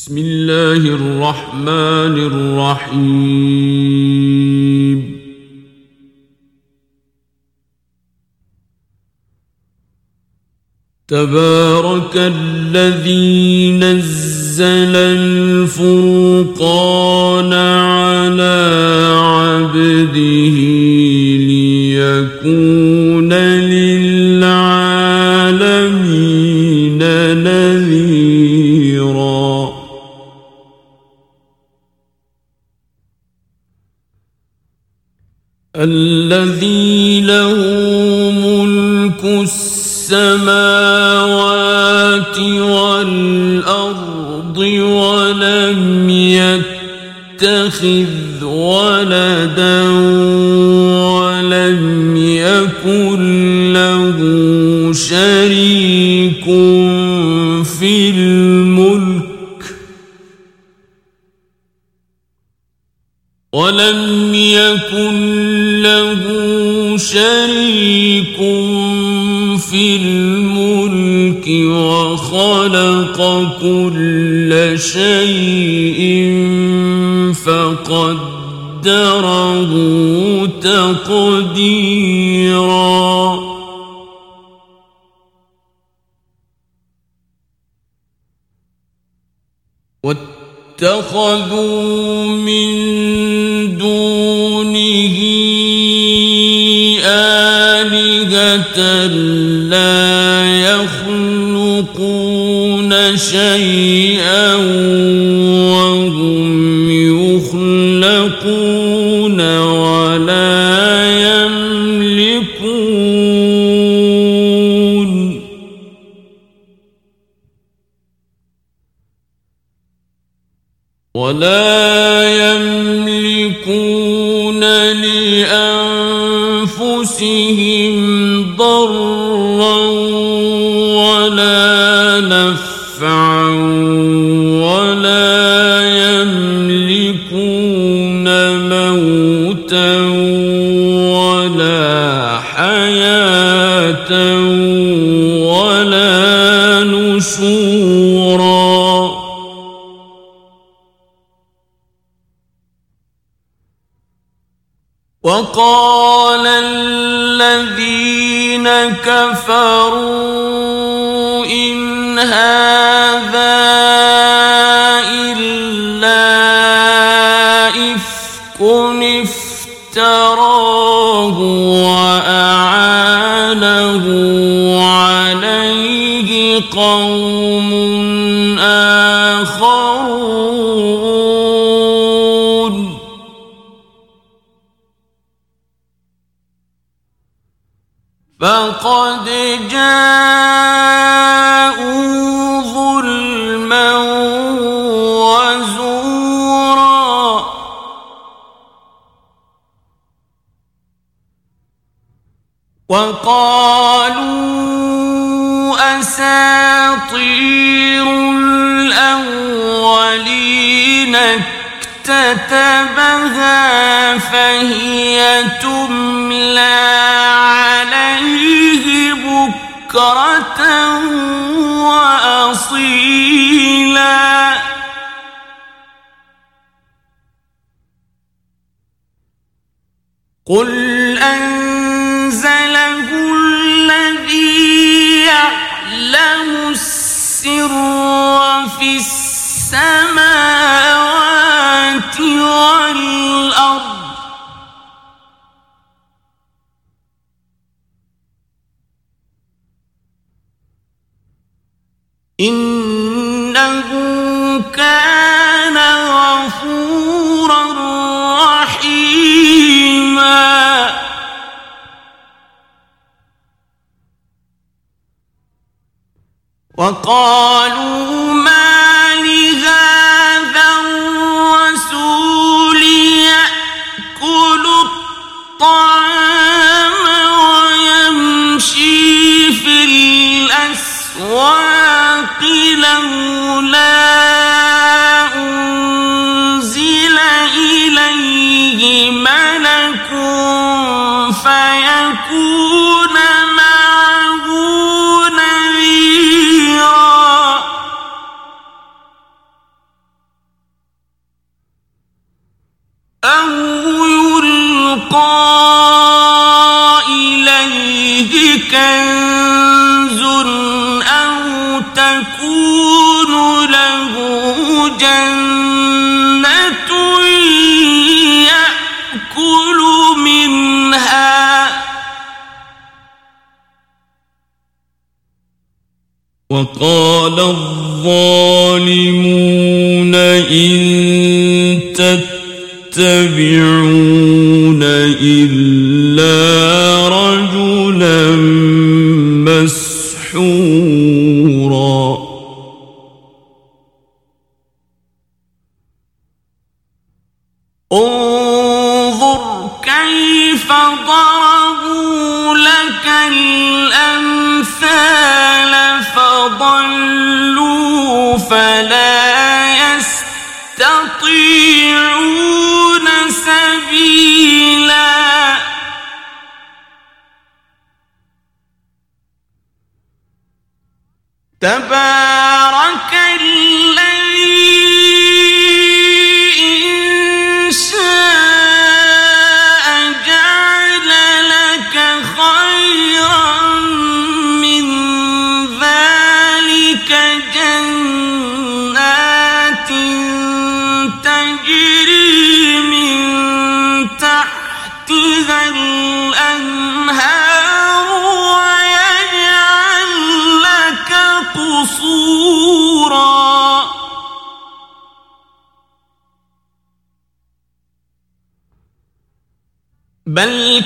بسم الله الرحمن الرحيم. تبارك الذي نزل الفرقان على يتخذ ولدا ولم يكن له شريك في الملك ولم يكن له شريك في الملك وخلق كل شيء فقدره تقديرا. واتخذوا من دونه آلهة لا يخلقون شيئا يخلقون ولا يملكون. ولا وقال الذين كفروا إن هذا إلا إفك افتراه وأعانه عليه قوم فقد جاءوا ظلما وزورا. وقالوا أساطير الأولين اكتتبها فهي تملى عليه بكرة وأصيلا. قل أنزله الذي يعلم السر في السماوات والأرض. إنه كان غفورا رحيما. وقالوا لولا أنزل إليه ملك فيكون معه نذيرا. أو يلقى إليه كنز أو تكون وقال الظالمون إن تتبعون إلا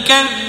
كذبوا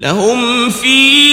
لهم فيها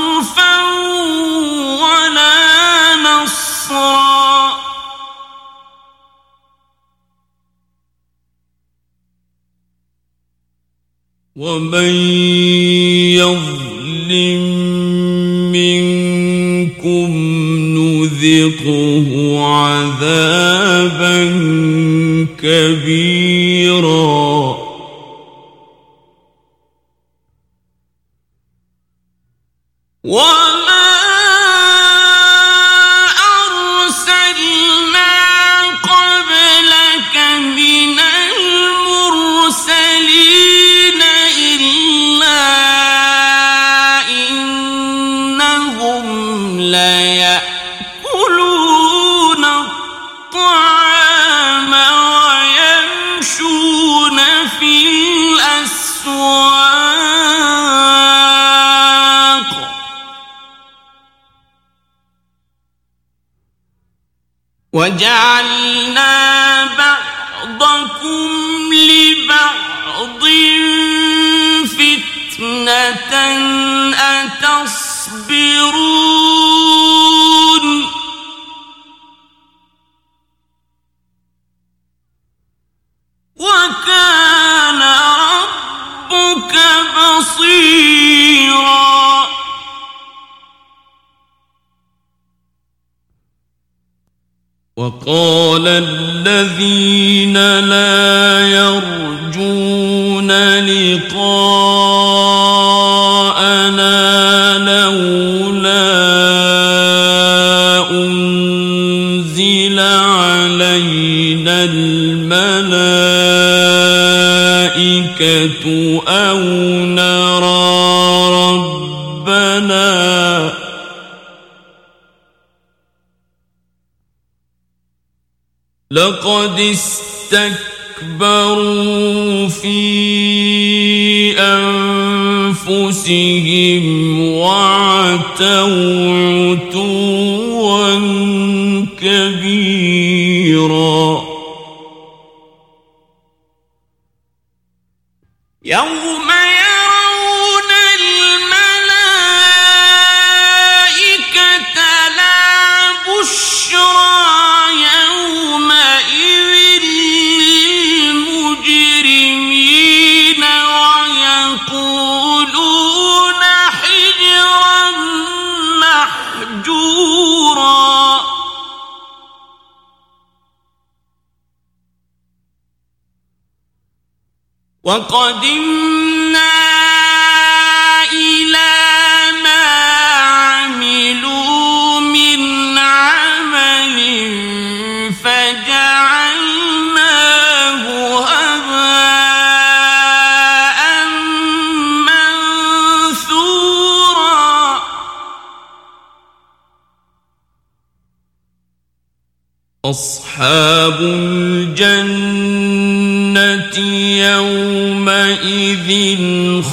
خوفا ولا نصرا. ومن يظلم منكم نذقه عذابا كبيرا. وجعل وقال الذين لا يرجون لقاءنا لولا أنزل علينا الملائكة أو نرى ربنا لقد استكبروا في أنفسهم وعتوا عتوا كبيرا. وقدمنا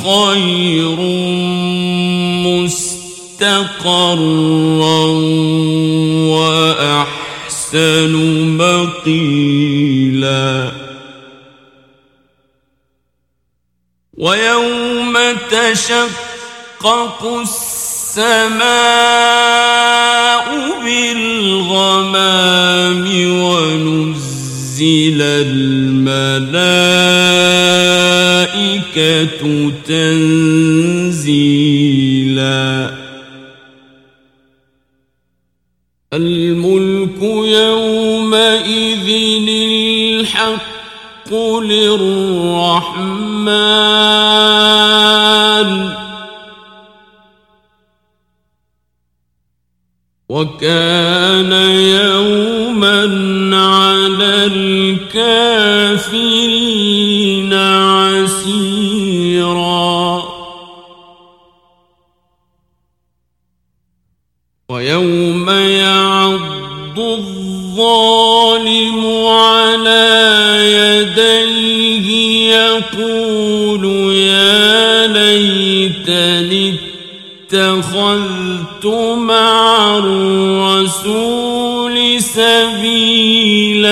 خير مستقرا وأحسن مقيلا. ويوم تشقق السماء بالغمام ونزل الملائكة تنزيلا. الملك يومئذ الحق للرحمن. وكان يوما على الكافرين عسيرا ويوم يعض الظالم على يديه يقول يا ليتني اتخذت مع الرسول سبيلا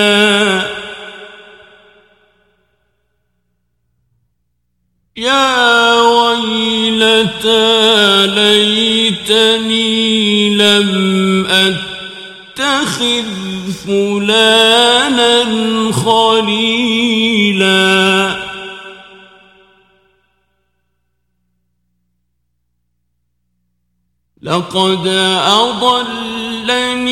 اتخذ فلانا خليلا. لقد أضلني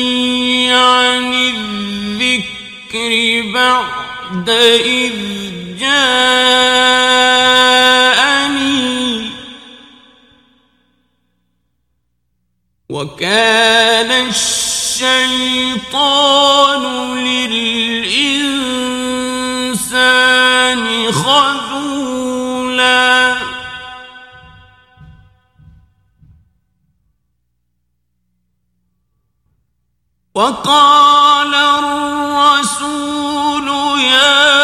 عن الذكر بعد إذ جاءني. وكان الشيطان للإنسان خذولا. وقال الرسول يا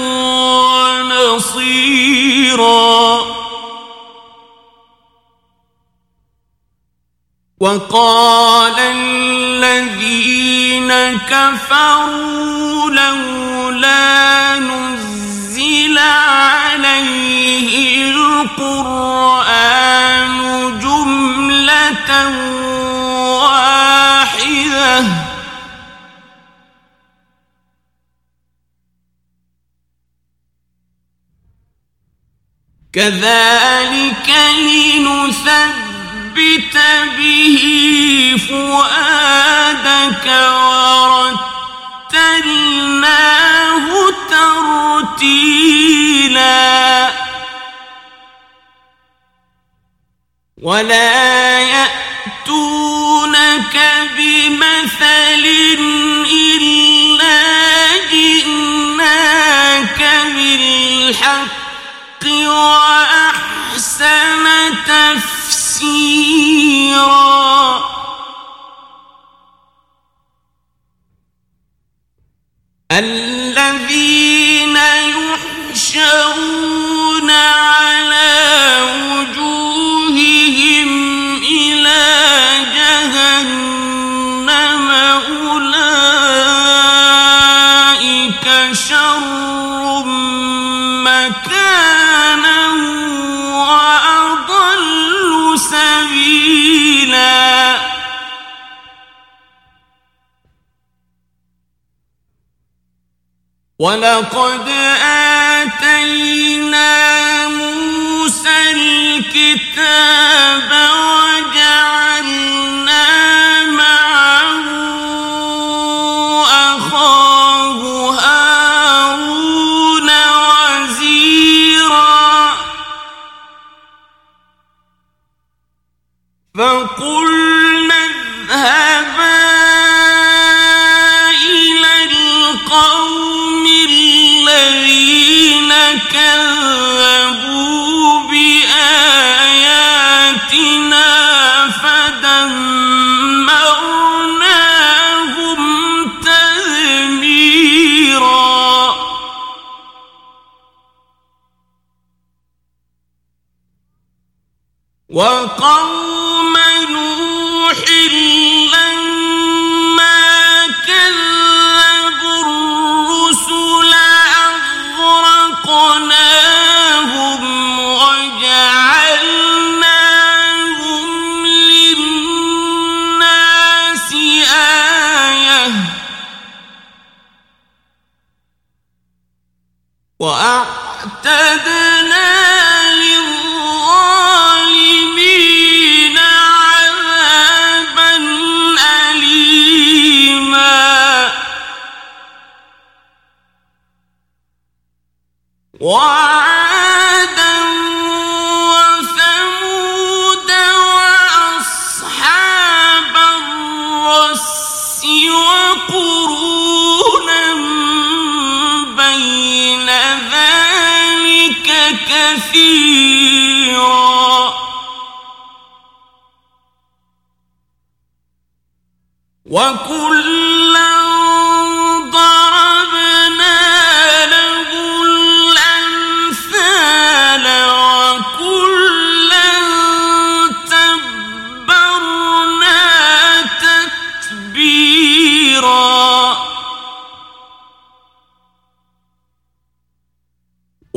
ونصيرا وقال الذين كفروا لولا نزل عليه القرآن جملة واحدة. كذلك لنثبت به فؤادك ورتلناه ترتيلا. ولا يأتونك بمثل إلا جئناك بالحق. وأحسن تفسيرا. الذين يحشرون ولقد آتينا موسى الكتاب وجعلنا معه أخاه هارون وزيرا فقل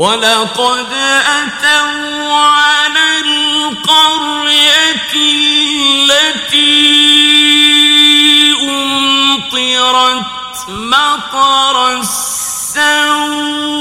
ولقد أتوا على القرية التي أمطرت مطر السوء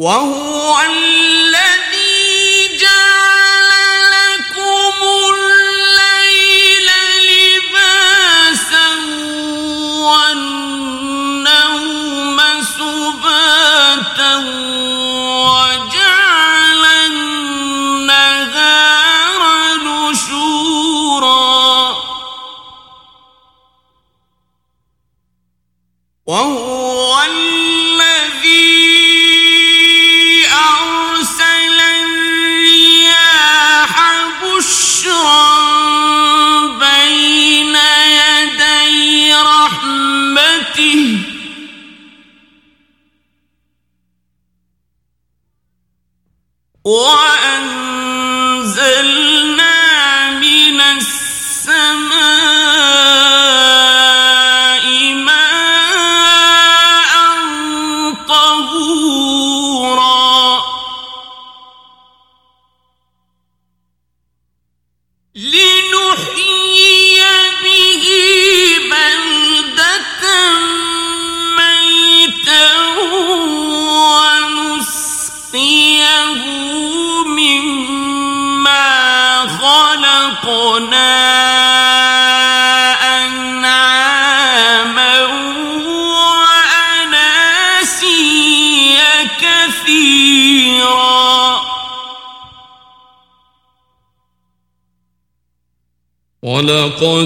وهو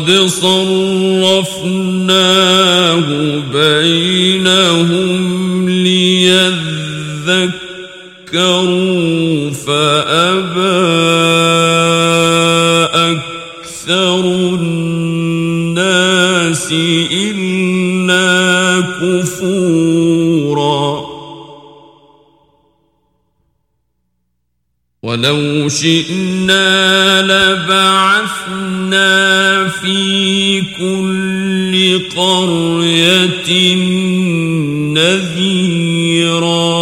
قد صرفناه بينهم ليذكروا فأبى أكثر الناس إلا كفورا. ولو شئنا لبعثنا في كل قرية نذيرا.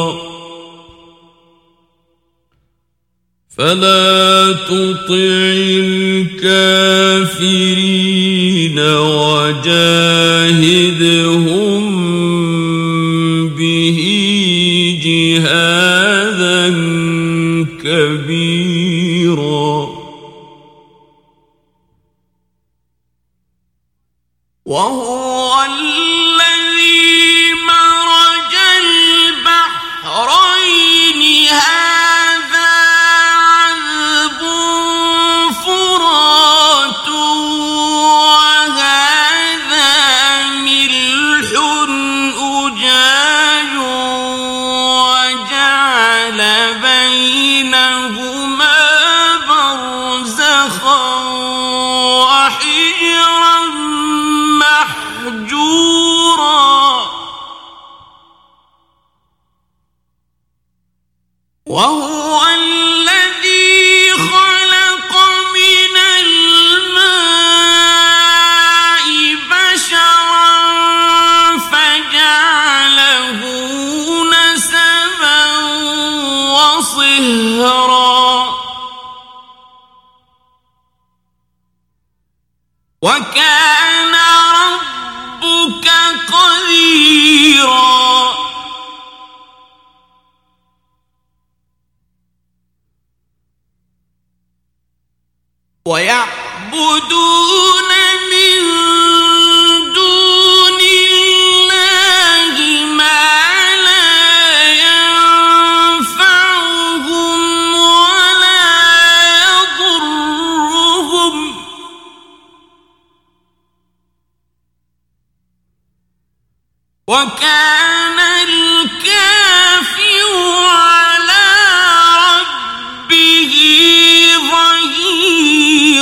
فلا تطع الكافرين وجاهدين وكان ربك قديرا. ويعبدون وكان الكافر على ربه ظهيرا.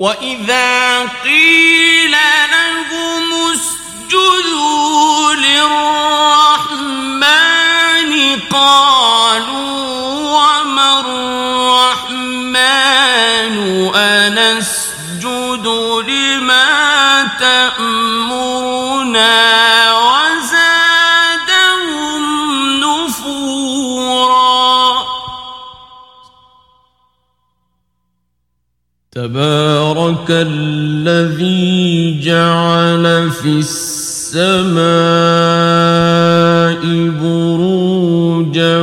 وإذا قيل لهم اسجدوا للرحمن قالوا وما الرحمن أنسجد لما الذي جعل في السماء بروجا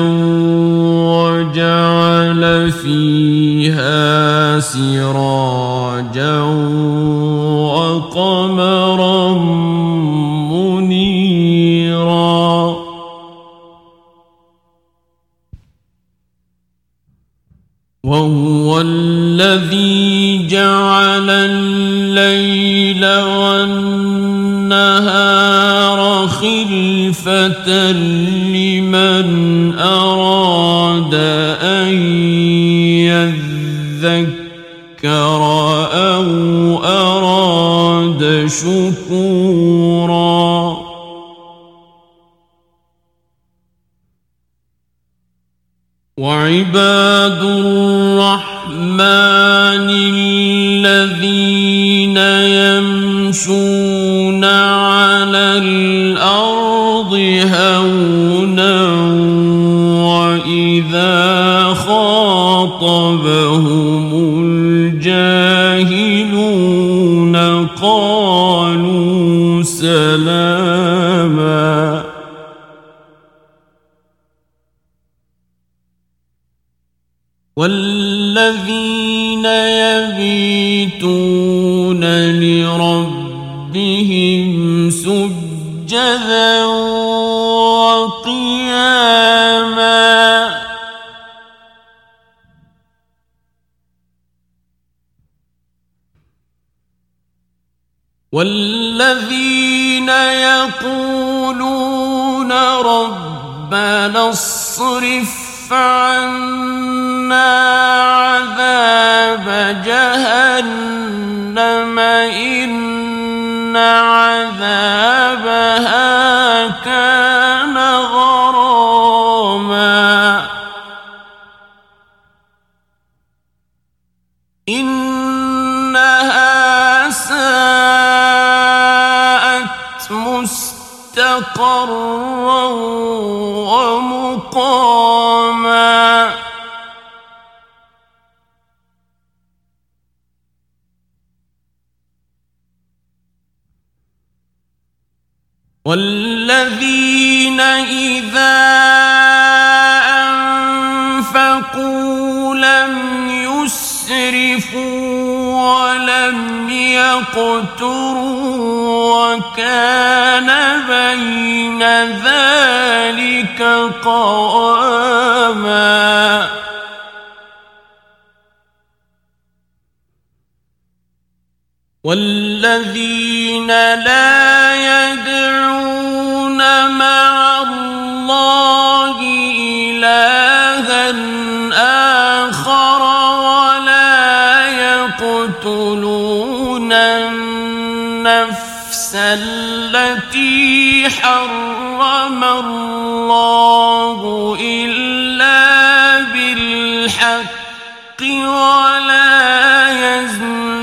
وجعل فيها سراجا وقمرا جعل الليل والنهار خلفة لمن أراد أن يذكر أو أراد شكورا وعباد الرحمن يمشون على الأرض هونا وإذا خاطبهم الجاهلون قالوا سلاما لربهم سجدا وقياما والذين يقولون ربنا اصرف عنا عذاب جهنم إن عذابها والذين إذا أنفقوا لم يسرفوا ولم يقتروا وكان بين ذلك قواما والذين لا آخر ولا يقتلون النفس التي حرم الله إلا بالحق ولا يزنون.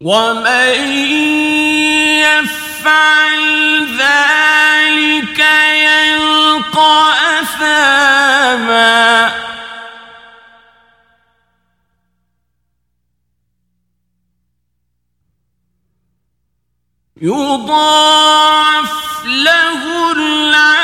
ومن يفعل ذلك يلقى أثاما. يضاعف له العذاب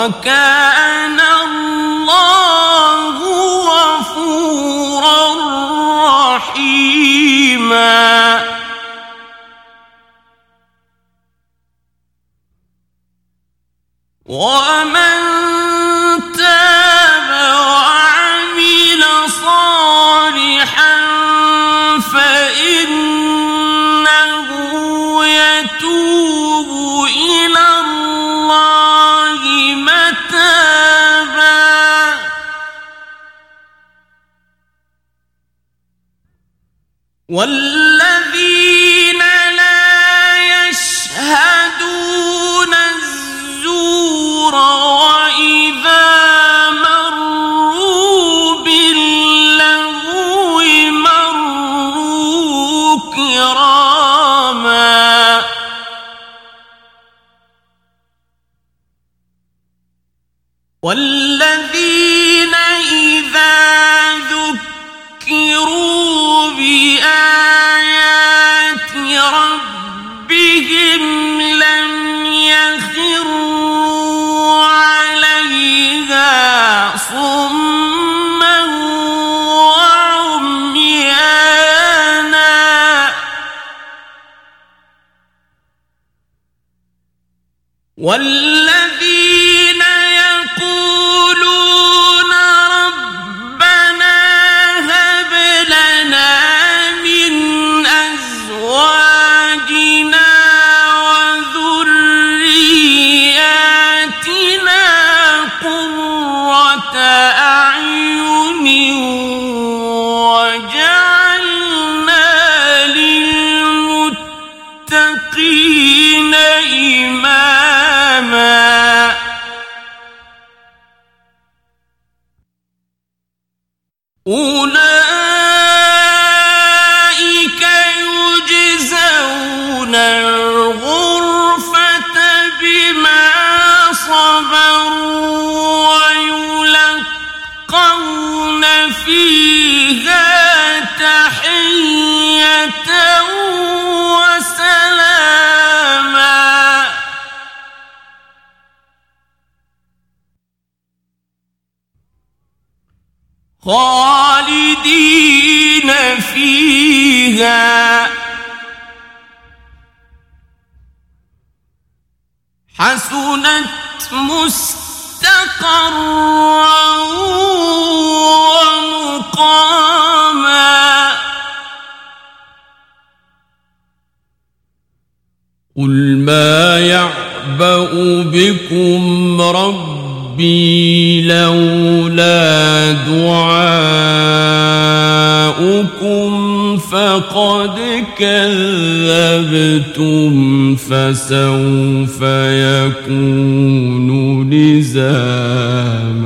okay والذي حسنت مستقرا ومقاما. قل ما يعبأ بكم ربي لولا دعاؤكم فقد كذبتم فسوف يكون لزاما